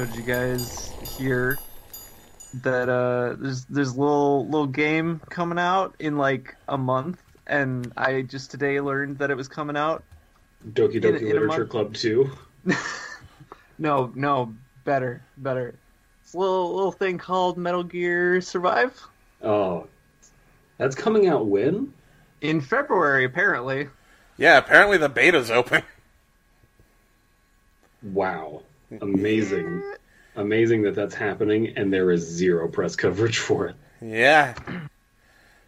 episode you guys hear that uh, there's there's a little little game coming out in like a month, and I just today learned that it was coming out. Doki Doki in a Literature month? Club 2. No, no, better, better. It's a little little thing called Metal Gear Survive Oh, that's coming out when? in February, apparently. Yeah, apparently the beta's open. Wow. Amazing. Amazing that that's happening, and there is zero press coverage for it. Yeah.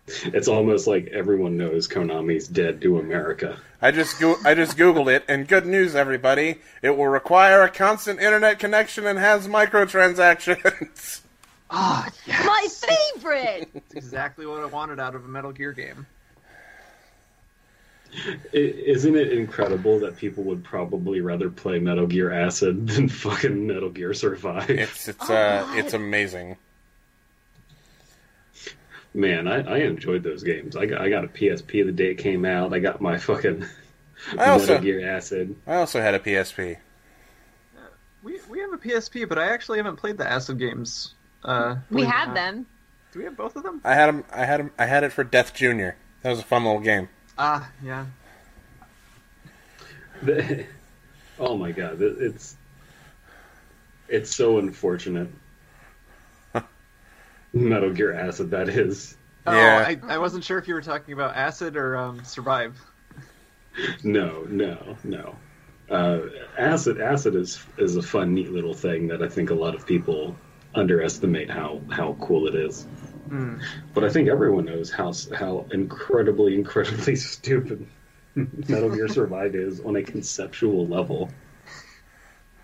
It's almost like everyone knows Konami's dead to America. I just go- I just googled it, and good news, everybody! It will require a constant internet connection and has microtransactions. Ah, yes. My favorite. That's exactly what I wanted out of a Metal Gear game. I- Isn't it incredible that people would probably rather play Metal Gear Acid than fucking Metal Gear Survive? It's it's Oh, uh God. it's amazing. Man, I, I enjoyed those games. I got, I got a PSP the day it came out. I got my fucking I also Metal Gear Acid. I also had a PSP. We we have a PSP, but I actually haven't played the Acid games. Uh, We believe it or have not. them. Do we have both of them? I had 'em- I had 'em- I had it for Death Junior. That was a fun little game. Ah, yeah. The- oh my god, it- it's it's so unfortunate. Metal Gear Acid, that is. Oh, Yeah. I, I wasn't sure if you were talking about Acid or um, Survive. No, no, no. Uh, acid, acid is is a fun, neat little thing that I think a lot of people underestimate how how cool it is. Hmm. But I think everyone knows how how incredibly, incredibly stupid Metal Gear Survive is on a conceptual level.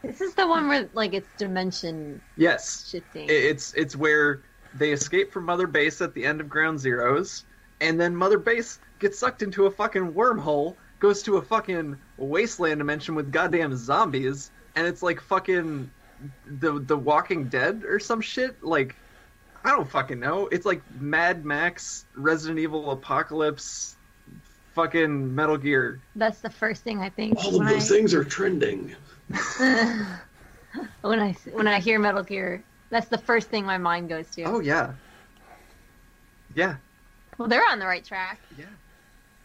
This is the one where like it's dimension Yes, shifting. It's it's where they escape from Mother Base at the end of Ground Zeroes, and then Mother Base gets sucked into a fucking wormhole, goes to a fucking wasteland dimension with goddamn zombies, and it's like fucking the the Walking Dead or some shit. Like I don't fucking know. It's like Mad Max, Resident Evil Apocalypse, fucking Metal Gear. That's the first thing I think All of those I, things are trending. when I when I hear Metal Gear. That's the first thing my mind goes to. Oh yeah, yeah, Well, they're on the right track. yeah.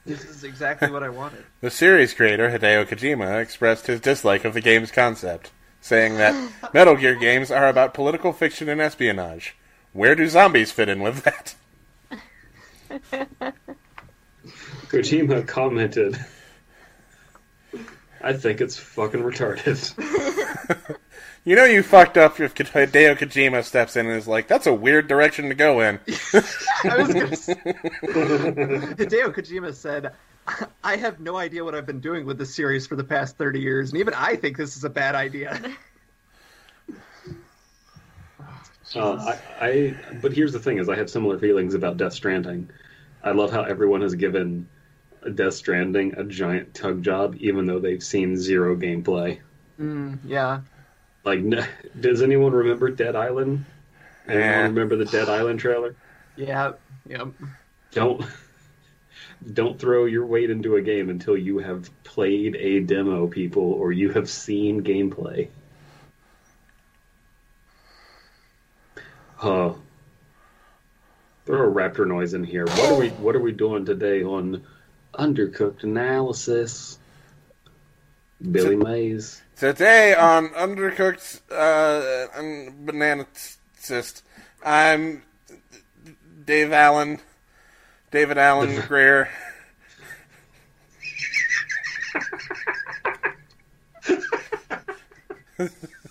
This is exactly what I wanted. The series creator Hideo Kojima expressed his dislike of the game's concept, saying that Metal Gear games are about political fiction and espionage. Where do zombies fit in with that? Kojima commented, "I think it's fucking retarded." You know you fucked up if Ko- Hideo Kojima steps in and is like, "That's a weird direction to go in." I was gonna say, Hideo Kojima said, "I have no idea what I've been doing with this series for the past thirty years, and even I think this is a bad idea." Uh, I, I, but here's the thing: is I have similar feelings about Death Stranding. I love how everyone has given Death Stranding a giant tug job, even though they've seen zero gameplay. Mm, yeah, Like, n- does anyone remember Dead Island? Anyone Yeah. remember the Dead Island trailer? yeah, yeah. Don't, don't throw your weight into a game until you have played a demo, people, or you have seen gameplay. Uh, throw a raptor noise in here. What are we What are we doing today on undercooked analysis? Billy Mays. Today on Undercooked uh, and Banana Cyst, I'm Dave Allen, David Allen Greer.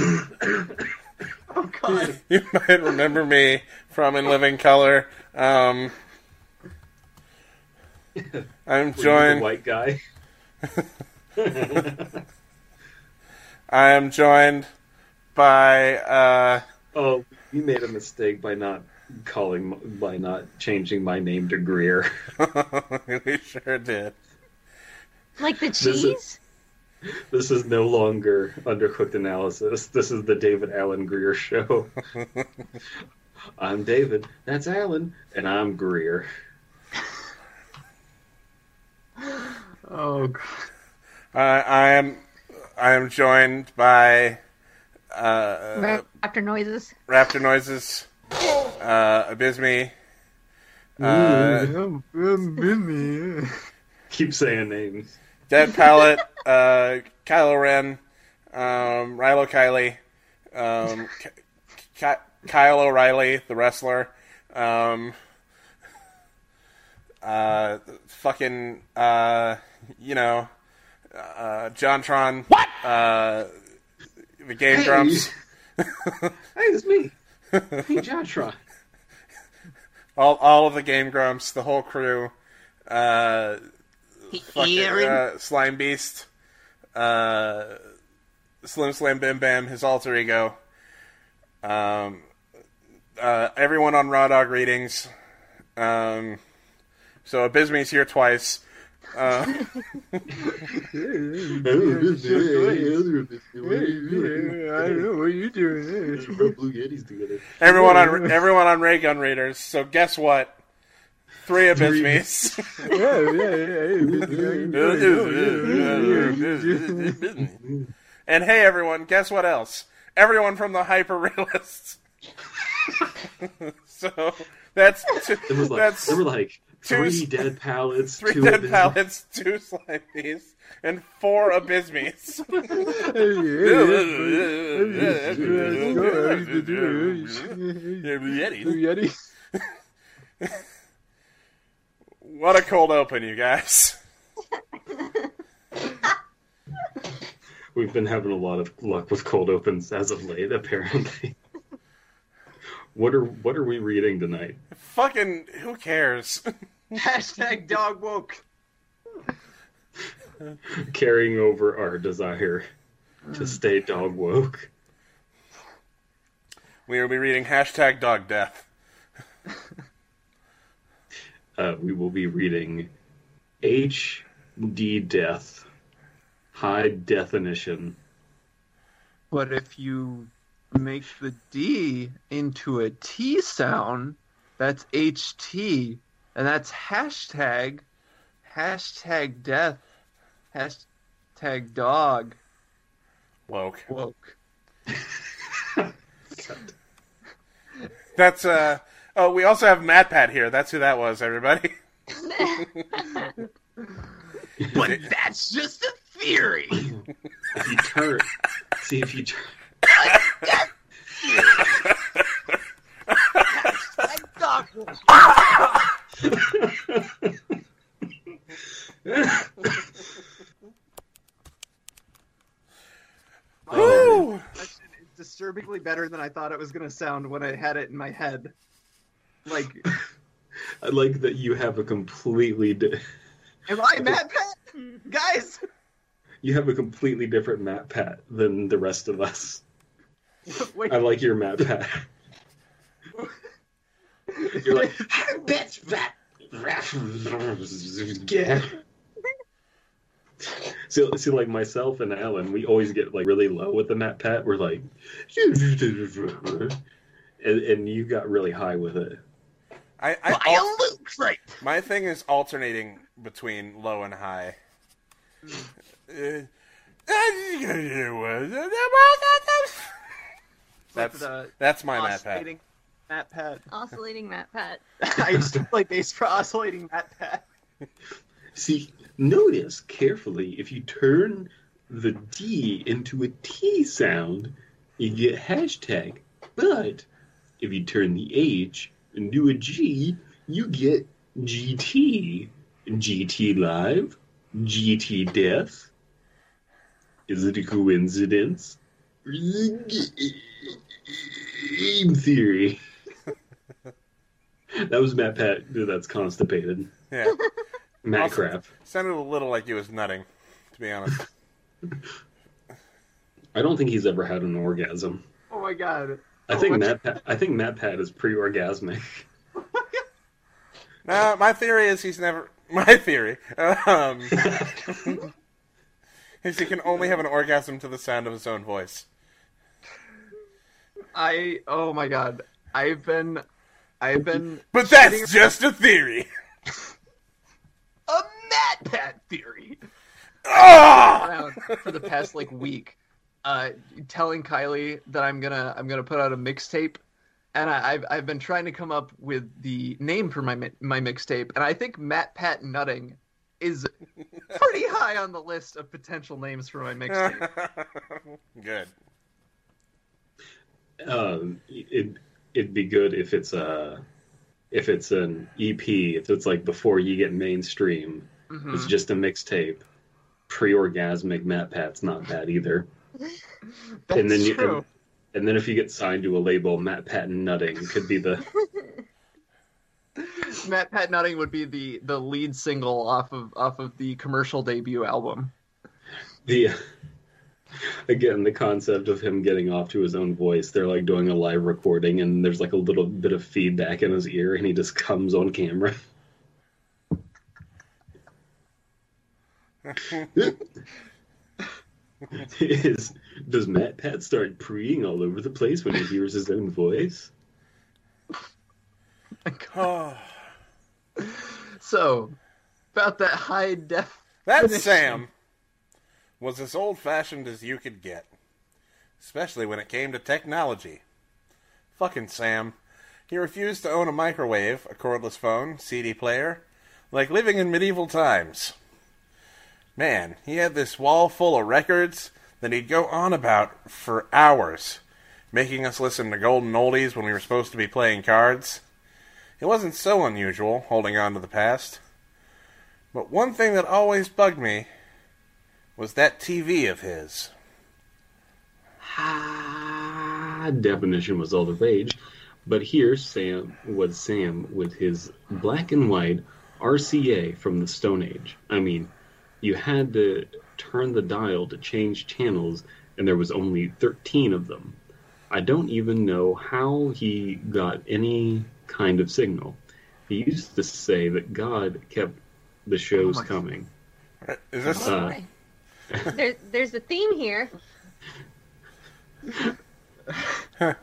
Oh god, You might remember me from In Living Color. Um, I'm The joined. white guy. I am joined by. Uh, Oh, you made a mistake by not calling by not changing my name to Grier. we sure did. Like the is- cheese? This is no longer undercooked analysis. This is the David Alan Grier show. I'm David, that's Allen, and I'm Grier. oh god. I I am I am joined by uh, Raptor noises. Raptor Noises, uh, Abysme, uh, Keep saying names. Dead Palette, uh, Kylo Ren, um, Rilo Kiley, um, K- K- Kyle O'Reilly, the wrestler, um, uh, fucking, uh, you know, uh, Jontron, what? Uh, the Game Hey. Grumps, Hey, it's me. Hey, Joshua. all all of the Game Grumps, the whole crew, uh, fucking, uh, Slime Beast, uh, Slim Slam Bim Bam, his alter ego, um, uh, everyone on Raw Dog readings. Um, so Abysme's here twice. Uh, what you doing? Blue everyone on everyone on Ray Gun Readers. So guess what? Three Abysmes. and hey, everyone, guess what else? Everyone from the Hyper Realists. so that's two, There was like that's there were like two- three dead pallets, three two dead pallets, two slime beasts, and four abysmes. Yeti. What a cold open, you guys. We've been having a lot of luck with cold opens as of late, apparently. what are what are we reading tonight? Fucking, who cares? Hashtag dog woke. Carrying over our desire to stay dog woke. We will be reading hashtag dog death. Uh, we will be reading HD Death, High Definition. But if you make the D into a T sound, that's HT, and that's hashtag, hashtag death, hashtag dog Woke. woke. That's, uh, oh, we also have MatPat here. That's who that was, everybody. But that's just a theory. If you turn, see if you turn. Hashtag dog woke. Woo! It's disturbingly better than I thought it was going to sound when I had it in my head. Like, I like that you have a completely di- am I Matt Pat? Guys! you have a completely different Matt Pat than the rest of us. Wait, I like your Matt Pat. You're like, bitch, that. Yeah. So, see, like myself and Allen, we always get like really low with the Matt Pat. We're like, and, and you got really high with it. I, I, I al- look right. my thing is alternating between low and high. Uh, That's the that's my Matt Pat. oscillating Matt Pat. Oscillating Matt Pat. I used to play bass for oscillating Matt Pat. See, notice carefully if you turn the D into a T sound, you get hashtag. But if you turn the H into a G, you get GT. GT Live, GT Death. Is it a coincidence? Game theory. that was Matt Pat. That's constipated. Yeah, Matt Also- crap. sounded a little like he was nutting, to be honest. I don't think he's ever had an orgasm. Oh my god. I think what's- Matt. Pat, I think Matt Pat is pre-orgasmic. No, my theory is he's never. My theory um, is he can only have an orgasm to the sound of his own voice. I oh my god. I've been I've been But sitting- that's just a theory. a Matt Pat theory. around for the past like week, uh, telling Kylie that I'm gonna I'm gonna put out a mixtape, and I, I've I've been trying to come up with the name for my my mixtape, and I think Matt Pat Nutting is pretty high on the list of potential names for my mixtape. Good. Um, it it'd be good if it's a if it's an EP, if it's like before you get mainstream, Mhm. it's just a mixtape. Pre-orgasmic Matt Pat's not bad either. That's and then you, true. and, and then if you get signed to a label, Matt Pat Nutting could be the Matt Pat Nutting would be the the lead single off of off of the commercial debut album. the again the concept of him getting off to his own voice. They're like doing a live recording, and there's like a little bit of feedback in his ear, and he just comes on camera. Is does Matt Pat start preeing all over the place when he hears his own voice? Oh, So, about that high def. that Sam was as old fashioned as you could get, especially when it came to technology. Fucking Sam. He refused to own a microwave, a cordless phone, CD player, like living in medieval times. Man, he had this wall full of records that he'd go on about for hours, making us listen to golden oldies when we were supposed to be playing cards. It wasn't so unusual, holding on to the past. But one thing that always bugged me was that TV of his. Ah, definition was all the rage, but here Sam was Sam with his black and white RCA from the Stone Age. I mean, you had to turn the dial to change channels, and there was only 13 of them. I don't even know how he got any kind of signal. He used to say that God kept the shows Oh coming. Is this Uh, There, there's a theme here.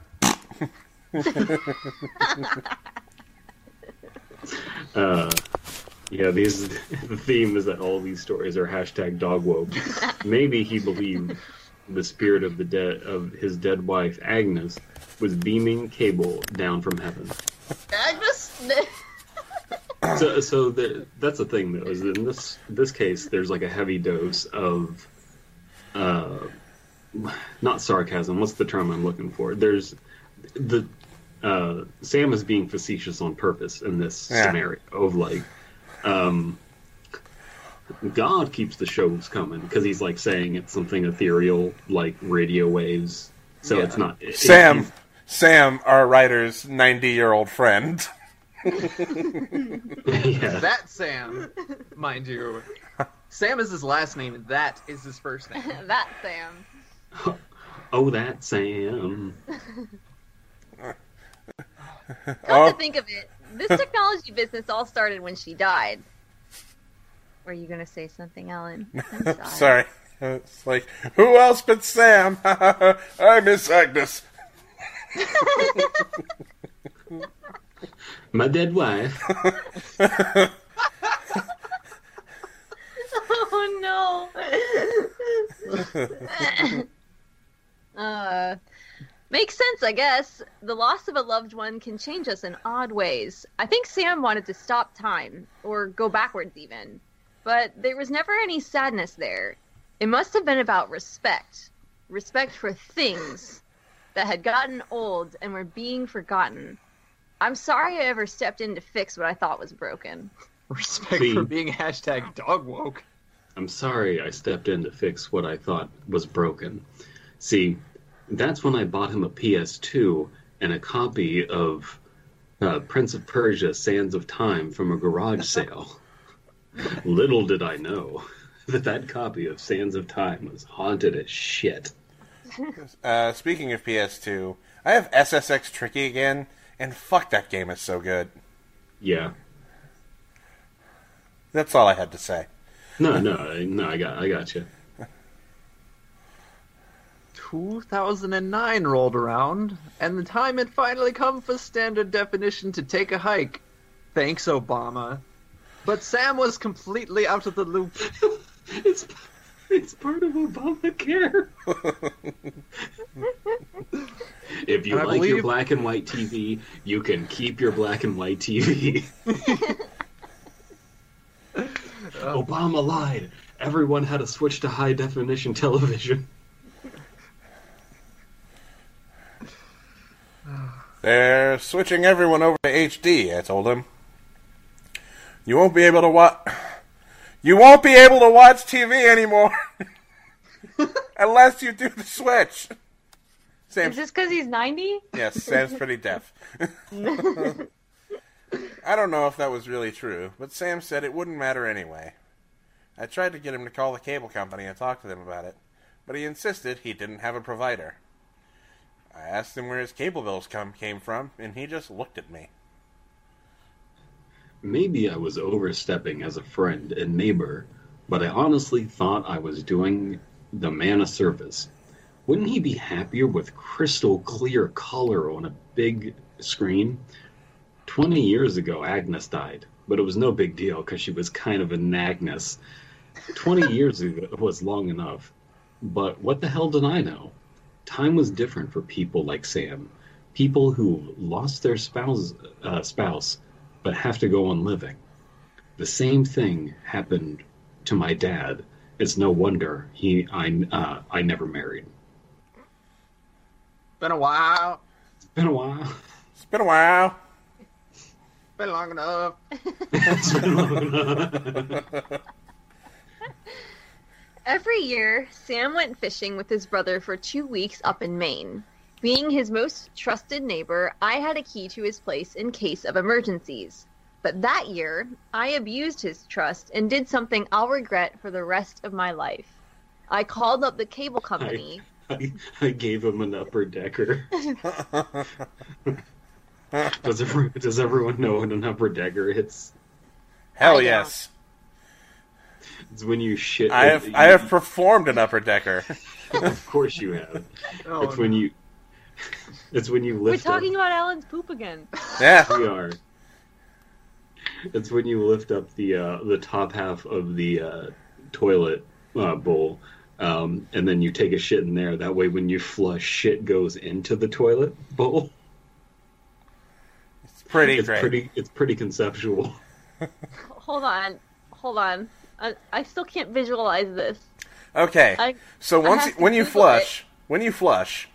Uh, yeah, these the theme is that all these stories are hashtag dog woke. Maybe he believed the spirit of the dead of his dead wife Agnes was beaming cable down from heaven. Agnes? So, so the, that's the thing though is in this this case there's like a heavy dose of uh, not sarcasm. What's the term I'm looking for? There's the uh, Sam is being facetious on purpose in this Yeah. scenario of like, um, God keeps the shows coming because he's like saying it's something ethereal like radio waves. So Yeah. it's not it- Sam? it- Sam, our writer's 90 year old friend. yeah. That Sam, mind you. Sam is his last name, that is his first name. that Sam. Oh, that Sam. Come Oh. to think of it, this technology business all started when she died. Were you gonna say something, Ellen? I'm Sorry. It's like, who else but Sam? I miss Agnes. My dead wife. Oh no. uh, makes sense, I guess. The loss of a loved one can change us in odd ways. I think Sam wanted to stop time, or go backwards even. But there was never any sadness there. It must have been about respect. Respect for things that had gotten old and were being forgotten. I'm sorry I ever stepped in to fix what I thought was broken. Respect See. for being hashtag dog woke. I'm sorry I stepped in to fix what I thought was broken. See, that's when I bought him a PS2 and a copy of uh, Prince of Persia Sands of Time from a garage sale. Little did I know that that copy of Sands of Time was haunted as shit. Uh, speaking of PS2, I have SSX Tricky again, and fuck, that game is so good. Yeah. That's all I had to say. No, no, no. I got, I got you. 2009 rolled around, and the time had finally come for standard definition to take a hike. Thanks, Obama. But Sam was completely out of the loop. It's it's part of Obamacare. if you I like your black and white TV, you can keep your black and white TV. Obama lied. Everyone had to switch to high definition television. They're switching everyone over to HD, I told him. You won't be able to watch. You won't be able to watch TV anymore unless you do the switch. Sam, Is this because he's 90? yes, Sam's pretty deaf. I don't know if that was really true, but Sam said it wouldn't matter anyway. I tried to get him to call the cable company and talk to them about it, but he insisted he didn't have a provider. I asked him where his cable bills come came from, and he just looked at me. Maybe I was overstepping as a friend and neighbor, but I honestly thought I was doing the man a service. Wouldn't he be happier with crystal clear color on a big screen? Twenty years ago, Agnes died, but it was no big deal because she was kind of an Agnes. Twenty years ago was long enough, but what the hell did I know? Time was different for people like Sam, people who lost their spouse, uh, spouse but have to go on living. The same thing happened to my dad. It's no wonder he I uh, I never married. Been a while. It's been a while. It's been a while. Been long enough. it's been long enough. Every year, Sam went fishing with his brother for two weeks up in Maine. Being his most trusted neighbor, I had a key to his place in case of emergencies. But that year, I abused his trust and did something I'll regret for the rest of my life. I called up the cable company. I, I gave him an upper decker. does, every, does everyone know what an upper decker is? Hell I yes. It's when you shit. I have I have performed an upper decker. of course you have. Oh, it's when you. It's when you lift. We're lift. up- talking about Alan's poop again. Yeah. we are. It's when you lift up the uh, the top half of the uh, toilet uh, bowl, um, and then you take a shit in there. That way, when you flush, shit goes into the toilet bowl. It's pretty It's great. pretty. It's pretty conceptual. Hold on. Hold on. I, I still can't visualize this. Okay. I, so once have to when you Google flush, when you flush,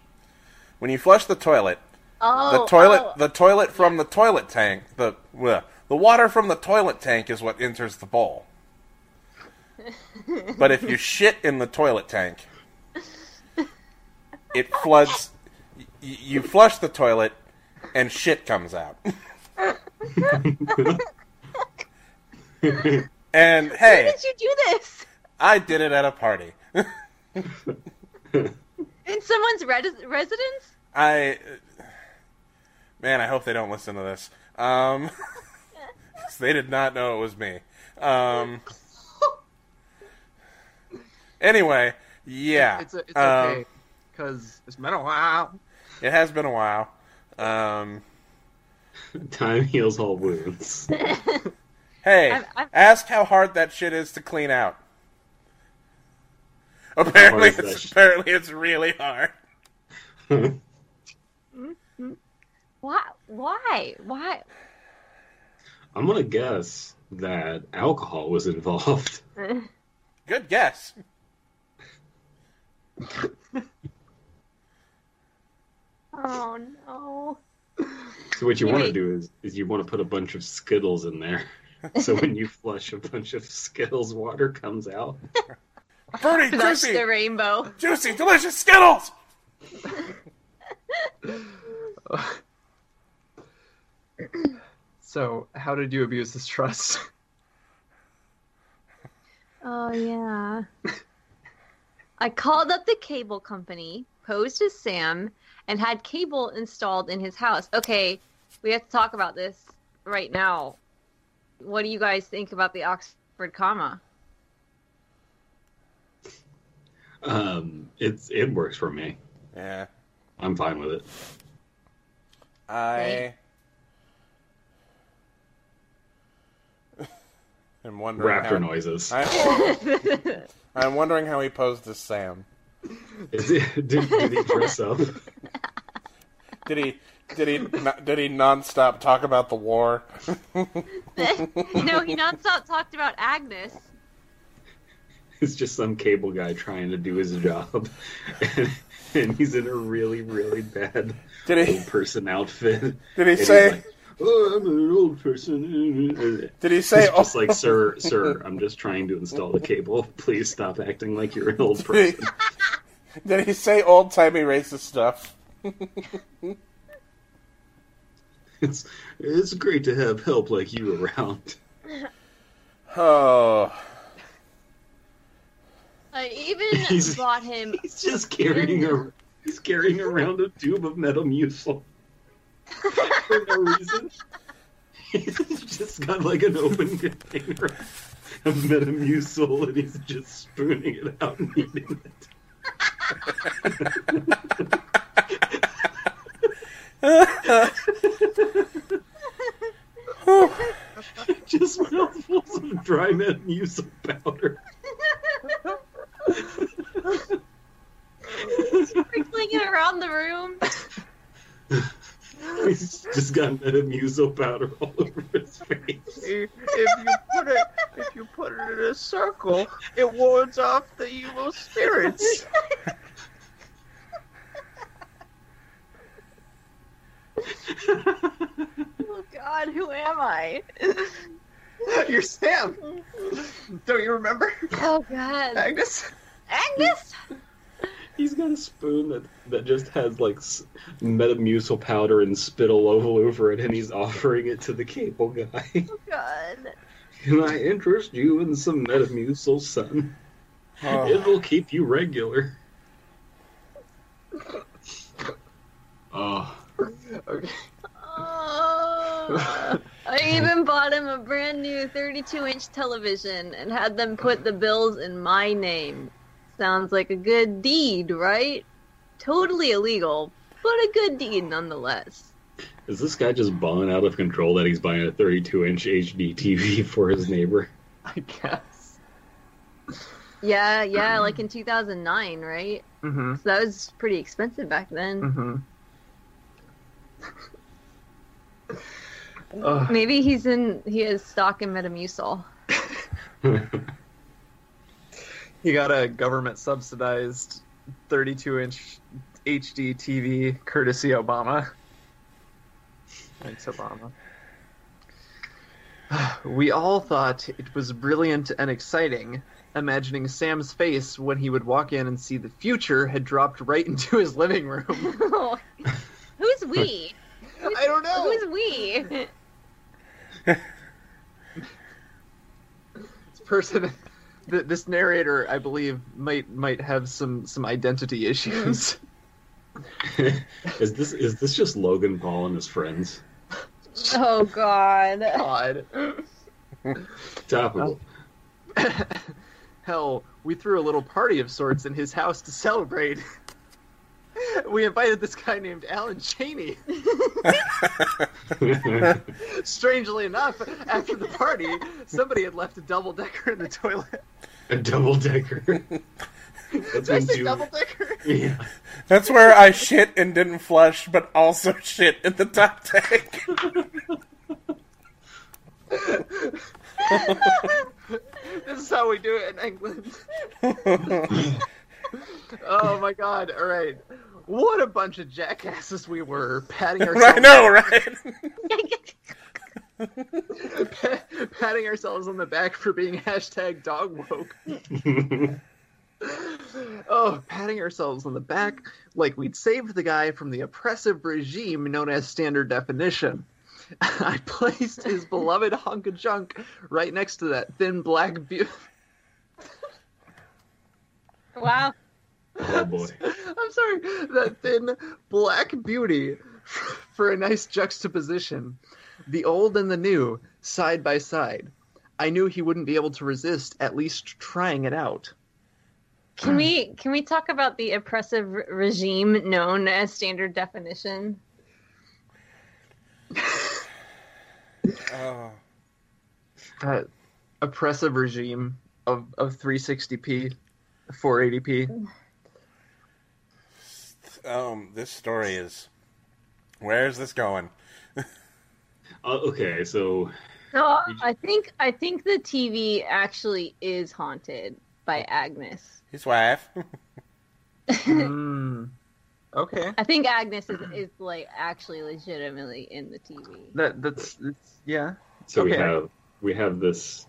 when you flush the toilet, oh, the toilet oh. the toilet from the toilet tank, the bleh, the water from the toilet tank is what enters the bowl. but if you shit in the toilet tank, it floods. y- y- you flush the toilet, and shit comes out. and Where hey, did you do this? I did it at a party. In someone's res- residence? I man, I hope they don't listen to this. Um, 'cause they did not know it was me. Um, anyway, yeah, It's, it's um, okay. Because it's been a while. it has been a while. Um, Time heals all wounds. Hey, I'm- I'm- ask how hard that shit is to clean out. Apparently, it's apparently it's really hard. Why? Why? Why? I'm gonna guess that alcohol was involved. Good guess. Oh no. So what you want to do is, is you want to put a bunch of Skittles in there. So when you flush, a bunch of Skittles water comes out. Fruity, That's juicy, the rainbow. juicy, delicious Skittles. So, how did you abuse this trust? Oh yeah. I called up the cable company, posed as Sam, and had cable installed in his house. Okay, we have to talk about this right now. What do you guys think about the Oxford comma? Um, it's it works for me. Yeah, I'm fine with it. I. I'm wondering raptor how, noises. I, I'm wondering how he posed as Sam. Is it, did, did he dress up? Did he? Did he? Did he nonstop talk about the war? no, he nonstop talked about Agnes. It's just some cable guy trying to do his job, and, and he's in a really, really bad Did he? old person outfit. Did he And say? "Oh, I'm an old person." Did he say? It's just oh, like, "Sir, sir, I'm just trying to install the cable. Please stop acting like you're an old person." Did he say old timey racist stuff? It's it's great to have help like you around. Oh, I even He's- bought him. He's just carrying a he's carrying around a tube of Metamucil for no reason. He's just got like an open container of Metamucil and he's just spooning it out and eating it. Just mouthfuls of dry Metamucil powder. Sprinkling it around the room. He's just got Metamucil powder all over his face. If you put it, if you put it in a circle, it wards off the evil spirits. Oh God, who am I? You're Sam. Don't you remember, Oh God, Agnes? Agnes. He's got a spoon that, that just has like s- Metamucil powder and spittle all over it, and he's offering it to the cable guy. Oh God. Can I interest you in some Metamucil, son? Ah. oh. It'll keep you regular. Oh, Okay. Oh. I even bought him a brand new 32 inch television and had them put the bills in my name. Sounds like a good deed, right? Totally illegal, but a good deed nonetheless. is this guy just balling out of control that he's buying a 32 inch HD TV for his neighbor? I guess. Yeah, yeah, like in 2009, right? Mm-hmm. So that was pretty expensive back then. Mm-hmm. Ugh. Maybe he's in, he has stock in Metamucil. He got a government subsidized 32 inch HD TV courtesy Obama. Thanks, Obama. We all thought it was brilliant and exciting, imagining Sam's face when he would walk in and see the future had dropped right into his living room. Who's we? I don't know. Who's we? This person, th- this narrator, I believe, might might have some some identity issues. is this is this just Logan Paul and his friends? Oh God. God. Topical. Hell, we threw a little party of sorts in his house to celebrate. We invited this guy named Alan Cheney. Strangely enough, after the party, somebody had left a double decker in the toilet. a double decker. That's Did I say double decker? Yeah. That's where I shit and didn't flush, but also shit in the top tank. This is how we do it in England. Oh my god, alright. What a bunch of jackasses we were, patting ourselves I know, right? patting ourselves on the back for being hashtag dog woke. oh, patting ourselves on the back like we'd saved the guy from the oppressive regime known as standard definition. I placed his beloved hunk of junk right next to that thin black beauty. Wow. Oh boy. I'm sorry, that thin black beauty for a nice juxtaposition. The old and the new, side by side. I knew he wouldn't be able to resist at least trying it out. Can we can we talk about the oppressive regime known as standard definition? Oh. Uh, oppressive regime of, of 360p, 480p. Um, this story is. Where is this going? Uh, okay, so No, I think I think the TV actually is haunted by Agnes. His wife. Hmm. Okay, I think Agnes is, is like actually legitimately in the TV. that that's, that's yeah. so we have we have this,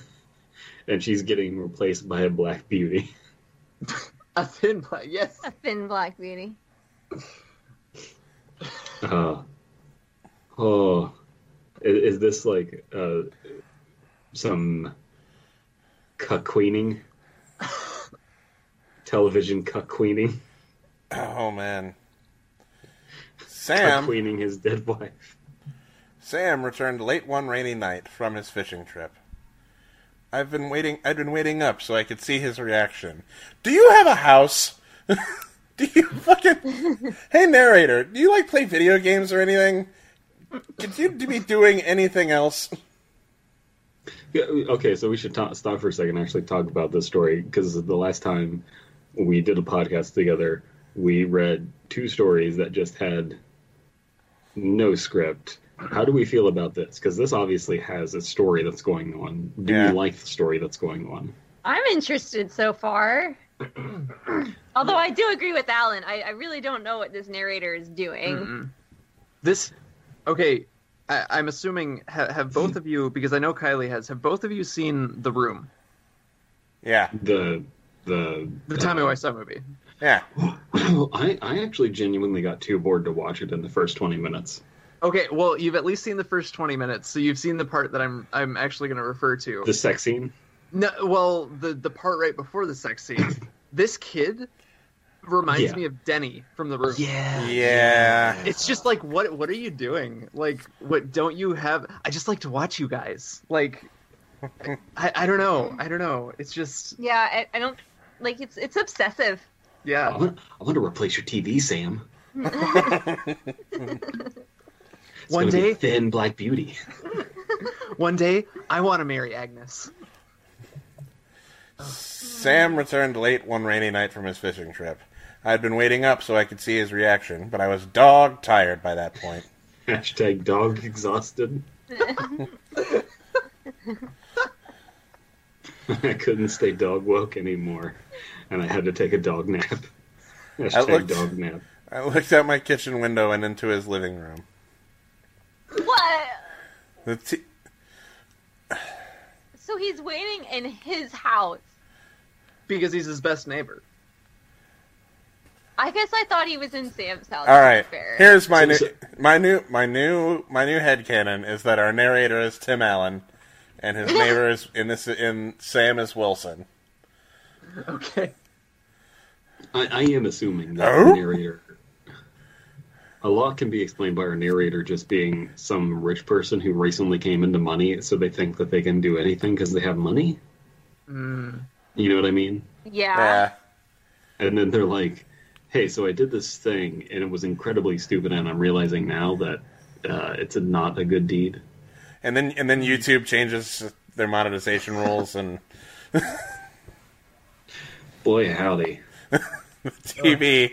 and she's getting replaced by a black beauty. A thin black, yes. A thin black beauty. Uh, oh, is, is this like uh, some cuck queening? Television cuck queening? Oh man. Sam. queening his dead wife. Sam returned late one rainy night from his fishing trip. I've been waiting. I've been waiting up so I could see his reaction. Do you have a house? do you fucking? hey, narrator. Do you like play video games or anything? Could you be doing anything else? Yeah, okay, so we should ta stop for a second and actually talk about this story because the last time we did a podcast together, we read two stories that just had no script. How do we feel about this? Because this obviously has a story that's going on. Do Yeah. you like the story that's going on? I'm interested so far. Although I do agree with Allen, I, I really don't know what this narrator is doing. Mm-mm. This, okay. I, I'm assuming ha, have both of you because I know Kylie has. Have both of you seen The Room, Yeah, The the the Tommy uh, Wiseau movie? yeah. I I actually genuinely got too bored to watch it in the first twenty minutes. Okay, well, you've at least seen the first 20 minutes, so you've seen the part that I'm I'm actually going to refer to. The sex scene. No, well, the the part right before the sex scene. this kid reminds Yeah. me of Denny from the room. Yeah. Yeah. It's just like what what are you doing? Like what don't you have I just like to watch you guys. Like I, I don't know. I don't know. It's just Yeah, I, I don't like it's it's obsessive. I yeah. want, I want to replace your TV, Sam. It's One gonna be day thin black beauty. one day I want to marry Agnes. Sam returned late one rainy night from his fishing trip. I'd been waiting up so I could see his reaction, but I was dog tired by that point. Hashtag dog exhausted. I couldn't stay dog woke anymore, and I had to take a dog nap. Hashtag looked- dog nap. I looked out my kitchen window and into his living room. What? The t- So he's waiting in his house. Because he's his best neighbor. I guess I thought he was in Sam's house. All to be right, fair. here's my new, my new, my new, my new headcanon is that our narrator is Tim Allen, and his neighbor is in this in Sam is Wilson. Okay. I, I am assuming that Oh? the narrator. A lot can be explained by our narrator just being some rich person who recently came into money, so they think that they can do anything because they have money. Mm. You know what I mean? Yeah. Yeah, And then they're like, "Hey, so I did this thing, and it was incredibly stupid, and I'm realizing now that uh, it's a, not a good deed." and then and then YouTube changes their monetization rules, and Boy, howdy! TV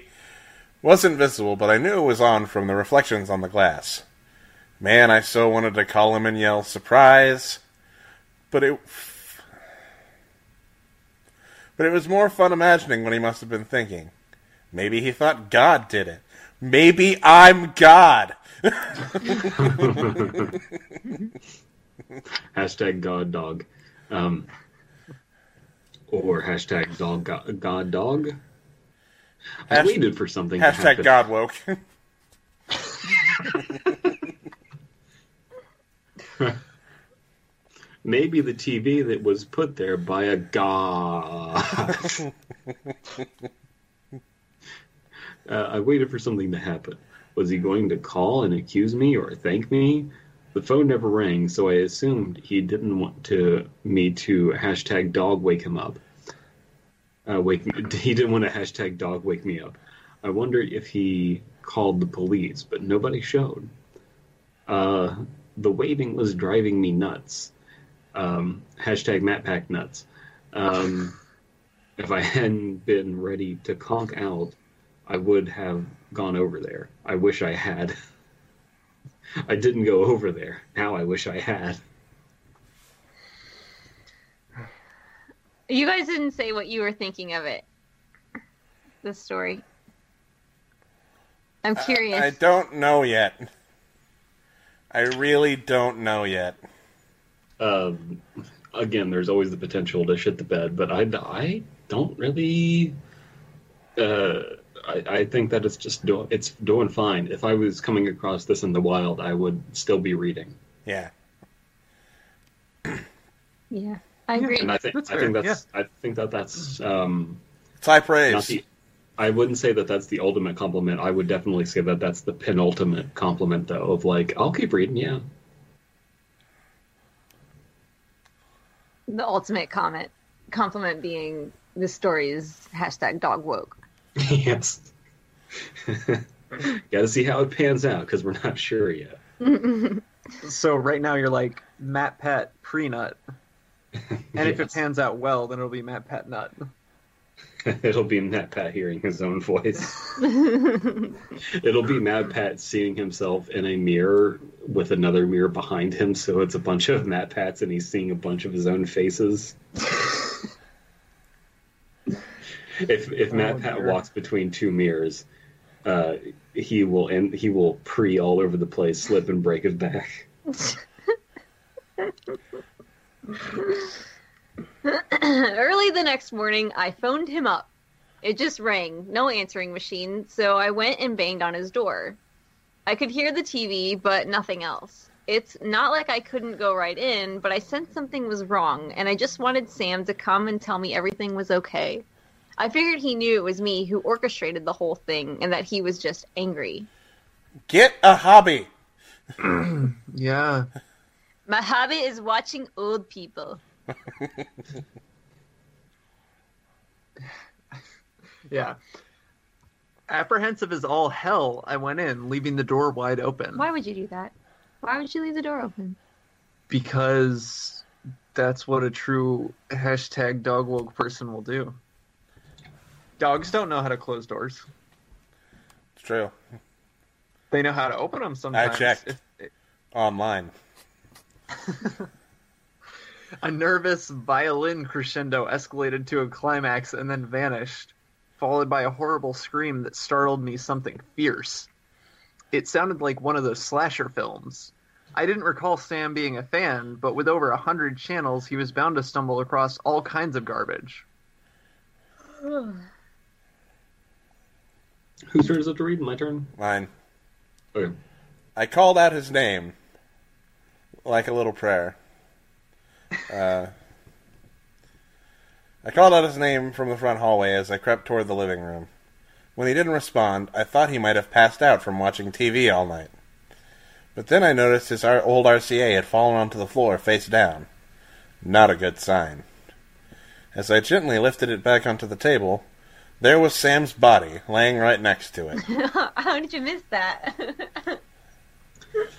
wasn't visible, but I knew it was on from the reflections on the glass. Man, I so wanted to call him and yell surprise, but it but it was more fun imagining what he must have been thinking. Maybe he thought God did it. Maybe I'm God. Hashtag God Dog, um, or hashtag Dog God, God Dog. I Hasht- waited for something. to Hashtag happen. God woke. Maybe the TV that was put there by a god. uh, I waited for something to happen. Was he going to call and accuse me or thank me? The phone never rang, so I assumed he didn't want to me to hashtag dog wake him up. Uh, wake me, he didn't want to hashtag dog wake me up. I wondered if he called the police, but nobody showed. Uh, the waiting was driving me nuts. Um, hashtag Matt Pat Nuts. Um, if I hadn't been ready to conk out, I would have gone over there. I wish I had. I didn't go over there. Now I wish I had. You guys didn't say what you were thinking of it. The story. I'm curious. I, I don't know yet. I really don't know yet. Um, again, there's always the potential to shit the bed, but I, I don't really. Uh, I, I think that it's just do, it's doing fine. If I was coming across this in the wild, I would still be reading. Yeah. yeah, I agree. And I think That's I think fair, that's I think that that's um, It's high praise. the. I wouldn't say that that's the ultimate compliment. I would definitely say that that's the penultimate compliment, though. Of like, I'll keep reading. Yeah. the ultimate comment compliment being the story is hashtag dog woke. yes. Got to see how it pans out because we're not sure yet. So right now you're like Matt Pat pre nut, and if it pans out well, then it'll be Matt Pat nut. It'll be Matt Pat hearing his own voice. It'll be Matt Pat seeing himself in a mirror with another mirror behind him, so it's a bunch of Matt Pats and he's seeing a bunch of his own faces. if if Matt Oh, Pat dear. walks between two mirrors, uh, he will and he will pre all over the place, slip and break his back. Early the next morning, I phoned him up. It just rang, no answering machine, so I went and banged on his door. I could hear the TV, but nothing else. It's not like I couldn't go right in, but I sensed something was wrong, and I just wanted Sam to come and tell me everything was okay. I figured he knew it was me who orchestrated the whole thing and that he was just angry. Get a hobby. Yeah. My hobby is watching old people. Yeah. Apprehensive as all hell, I went in, leaving the door wide open. Why would you do that? Why would you leave the door open? Because that's what a true hashtag dog woke person will do. Dogs don't know how to close doors. It's true. They know how to open them sometimes. I checked. If- Online. A nervous violin crescendo escalated to a climax and then vanished, followed by a horrible scream that startled me something fierce. It sounded like one of those slasher films. I didn't recall Sam being a fan, but with over a hundred channels, he was bound to stumble across all kinds of garbage. Whose turn is it to read? My turn. Mine. Okay. I called out his name like a little prayer. Uh, I called out his name from the front hallway as I crept toward the living room. When he didn't respond, I thought he might have passed out from watching TV all night. But then I noticed his old RCA had fallen onto the floor face down. Not a good sign. As I gently lifted it back onto the table, there was Sam's body laying right next to it. How did you miss that?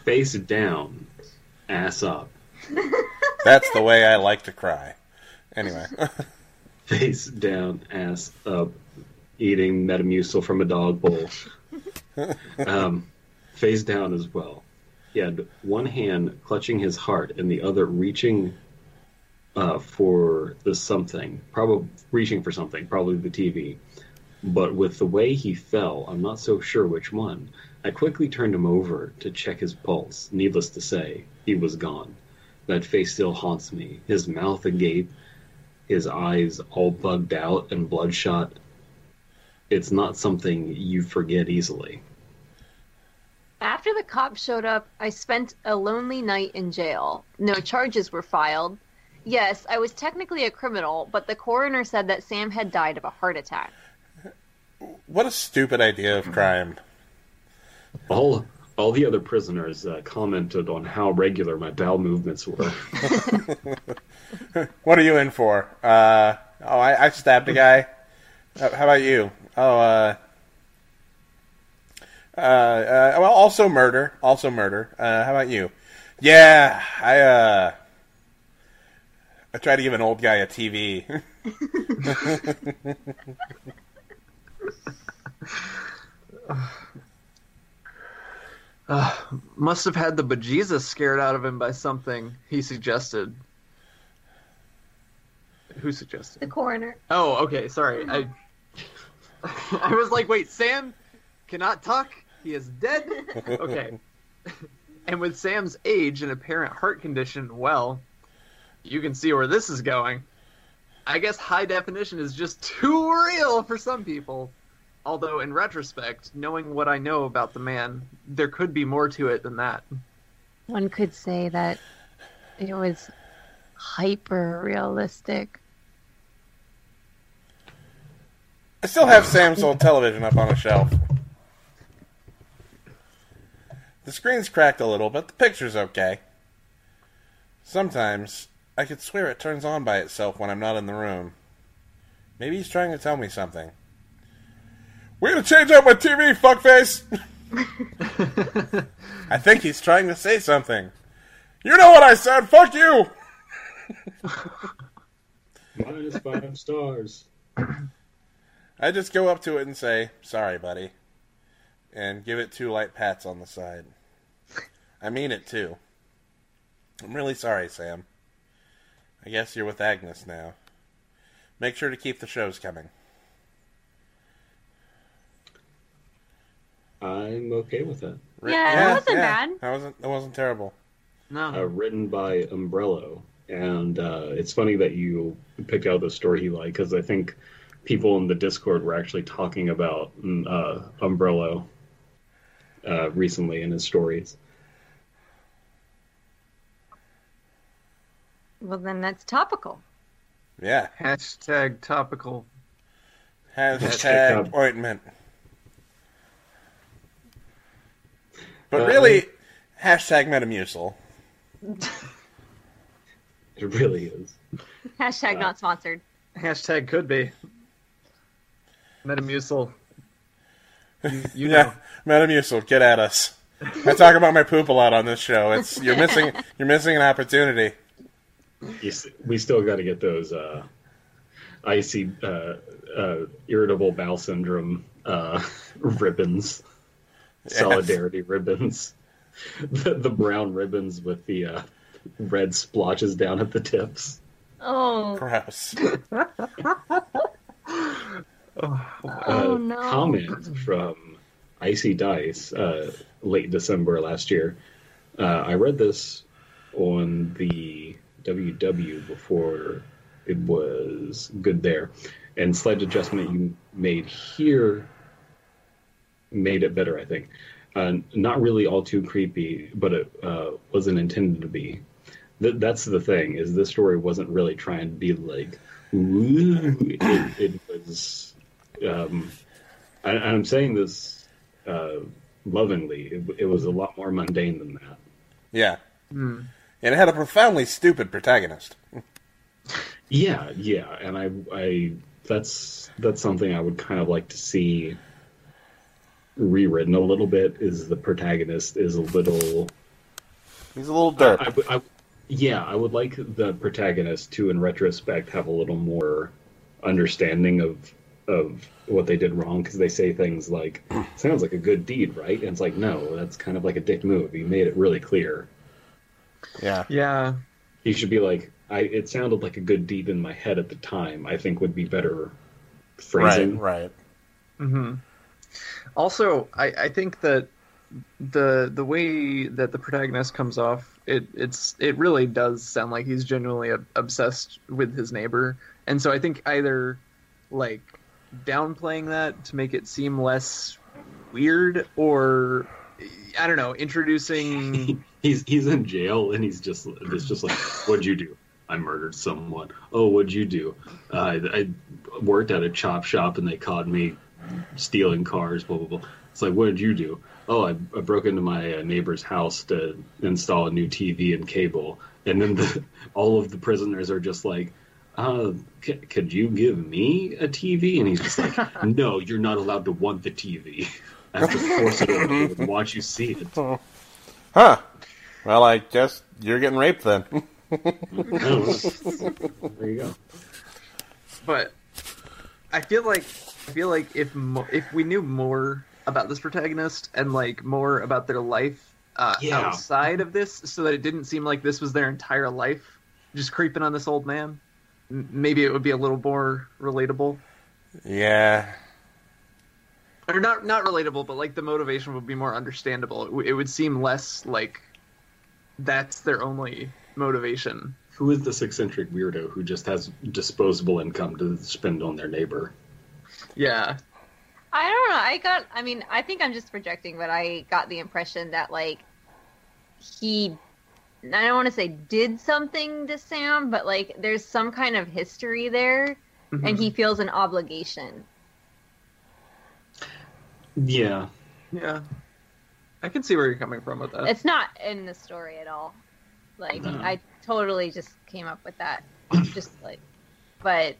Face down, ass up. That's the way I like to cry. Anyway. Face down, ass up, eating Metamucil from a dog bowl. um, face down as well. He had one hand clutching his heart and the other reaching uh, for the something, probably reaching for something, probably the TV. But with the way he fell, I'm not so sure which one. I quickly turned him over to check his pulse. Needless to say, he was gone. That face still haunts me. His mouth agape, his eyes all bugged out and bloodshot. It's not something you forget easily. After the cops showed up, I spent a lonely night in jail. No charges were filed. Yes, I was technically a criminal, but the coroner said that Sam had died of a heart attack. What a stupid idea of crime. All all the other prisoners uh, commented on how regular my bowel movements were. What are you in for? Uh, oh, I, I stabbed a guy. Uh, how about you? Oh, uh, uh, uh, well, also murder. Also murder. Uh, how about you? Yeah, I, uh, I tried to give an old guy a TV. Uh, must have had the bejesus scared out of him by something he suggested. Who suggested? The coroner. Oh, okay. Sorry. I I was like, wait, Sam cannot talk. He is dead. Okay. and with Sam's age and apparent heart condition, well, you can see where this is going. I guess high definition is just too real for some people. Although, in retrospect, knowing what I know about the man, there could be more to it than that. One could say that it was hyper realistic. I still have Sam's old television up on a shelf. The screen's cracked a little, but the picture's okay. Sometimes I could swear it turns on by itself when I'm not in the room. Maybe he's trying to tell me something. We're gonna change out my TV, fuckface! I think he's trying to say something. You know what I said, fuck you! Minus five stars. I just go up to it and say, sorry, buddy. And give it two light pats on the side. I mean it, too. I'm really sorry, Sam. I guess you're with Agnes now. Make sure to keep the shows coming. I'm okay with that. Yeah, that wasn't bad. That wasn't that wasn't terrible. No. Uh, written by Umbrello, and uh, it's funny that you picked out the story he liked because I think people in the Discord were actually talking about mm, uh, Umbrello uh, recently in his stories. Well, then that's topical. Yeah. Hashtag topical. Hashtag ointment. But Uh, really, hashtag Metamucil. It really is. Hashtag not sponsored. Hashtag could be. Metamucil. You, you yeah, know. Metamucil, get at us. I talk about my poop a lot on this show. It's you're missing you're missing an opportunity. You s- we still got to get those uh, icy, uh, uh, irritable bowel syndrome uh, ribbons, Yes. solidarity ribbons, the, the brown ribbons with the uh, red splotches down at the tips. Oh, Gross. Oh, Oh, uh, no. comment from Icy Dice uh, late December last year. Uh, I read this on the WW before it was good there, and slight adjustment you made here made it better. I think uh, not really all too creepy, but it uh, wasn't intended to be. Th- that's the thing is this story wasn't really trying to be like ooh. It, it was um, I, I'm saying this uh, lovingly. It, it was a lot more mundane than that. Yeah. Hmm. And it had a profoundly stupid protagonist. Yeah, yeah, and I, I that's that's something I would kind of like to see rewritten a little bit. Is the protagonist is a little He's a little derp. I, I- yeah, I would like the protagonist to, in retrospect, have a little more understanding of of what they did wrong because they say things like, "Sounds like a good deed, right?" And it's like, no, that's kind of like a dick move. He made it really clear. yeah. Yeah. He should be like, "I." It sounded like a good deed in my head at the time. I think would be better Right, phrasing. right. hmm Also, I, I think that the the way that the protagonist comes off, it it's it really does sound like he's genuinely obsessed with his neighbor, and so I think either like downplaying that to make it seem less weird, or I don't know, introducing. he's he's in jail and he's just it's just like what'd you do? I murdered someone. Oh what'd you do? Uh, I, I worked at a chop shop and they caught me stealing cars blah blah blah it's like what did you do oh i, I broke into my uh, neighbor's house to install a new tv and cable and then the, all of the prisoners are just like uh, c- could you give me a TV? And he's just like, no, you're not allowed to want the TV. I have to force it on you and watch you see it. Huh. Well, I guess you're getting raped then. there you go. But I feel like I feel like if mo- if we knew more about this protagonist and like more about their life uh, Yeah. outside of this, so that it didn't seem like this was their entire life, just creeping on this old man, m- maybe it would be a little more relatable. Yeah. Or not not relatable, but like the motivation would be more understandable. It, w- it would seem less like that's their only motivation. Who is this eccentric weirdo who just has disposable income to spend on their neighbor? Yeah, I don't know. I got. I mean, I think I'm just projecting, but I got the impression that like he. I don't want to say did something to Sam, but like there's some kind of history there, Mm-hmm. and he feels an obligation. Yeah. yeah. I can see where you're coming from with that. It's not in the story at all. Like No. I totally just came up with that, just like, but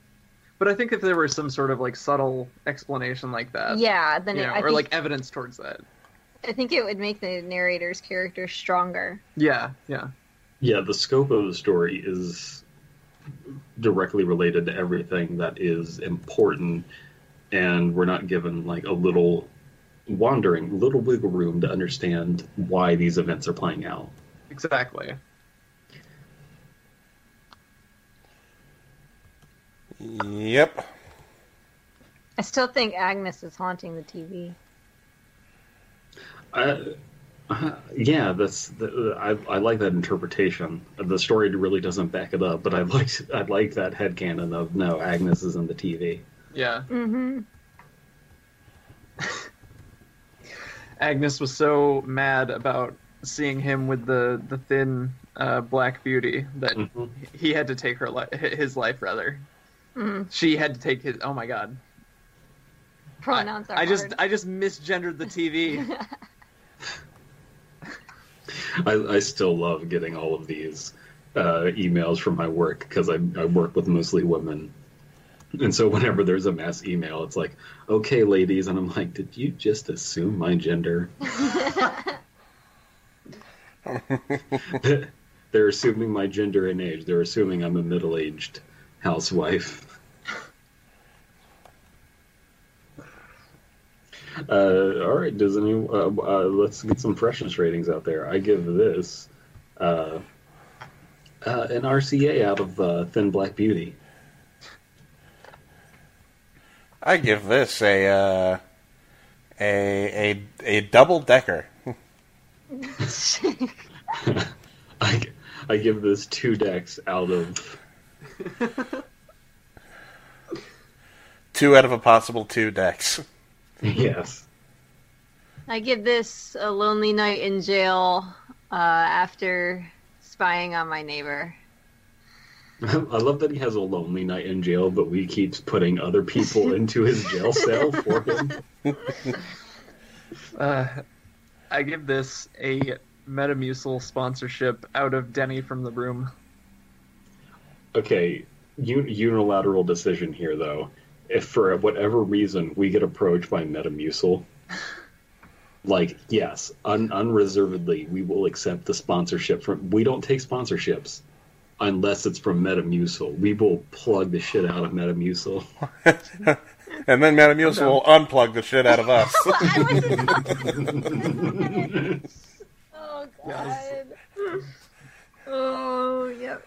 But I think if there was some sort of like subtle explanation like that, yeah, then it, know, or think like evidence towards that. I think it would make the narrator's character stronger. Yeah, yeah, Yeah, the scope of the story is directly related to everything that is important, and we're not given like a little wandering, little wiggle room to understand why these events are playing out. exactly. Yep. I still think Agnes is haunting the TV. Uh, uh, yeah, that's the, I, I like that interpretation. The story really doesn't back it up, but I like I like that headcanon of no, Agnes is in the TV. Yeah, Mm-hmm. Agnes was so mad about seeing him with the the thin uh, black beauty that Mhm. he had to take her li- his life rather. Mhm. She had to take his. Oh my god! Pronouns are I just. I just misgendered the TV. I, I still love getting all of these uh, emails from my work because I, I work with mostly women. And so whenever there's a mass email, it's like, okay, ladies. And I'm like, did you just assume my gender? They're assuming my gender and age. They're assuming I'm a middle aged housewife. Uh, all right, does any? Uh, uh, let's get some freshness ratings out there. I give this uh, uh, an RCA out of uh, Thin Black Beauty. I give this a uh, a a a double decker. I, I give this two decks out of Two out of a possible two decks. yes. I give this a lonely night in jail uh, after spying on my neighbor. I love that he has a lonely night in jail, but we keeps putting other people into his jail cell for him. Uh, I give this a Metamucil sponsorship out of Denny from the room. Okay, un- unilateral decision here, though. If for whatever reason we get approached by Metamucil, like yes, un- unreservedly we will accept the sponsorship from. We don't take sponsorships unless it's from Metamucil. We will plug the shit out of Metamucil. And then Metamucil will unplug the shit out of us. Oh God. Yes. Oh yep.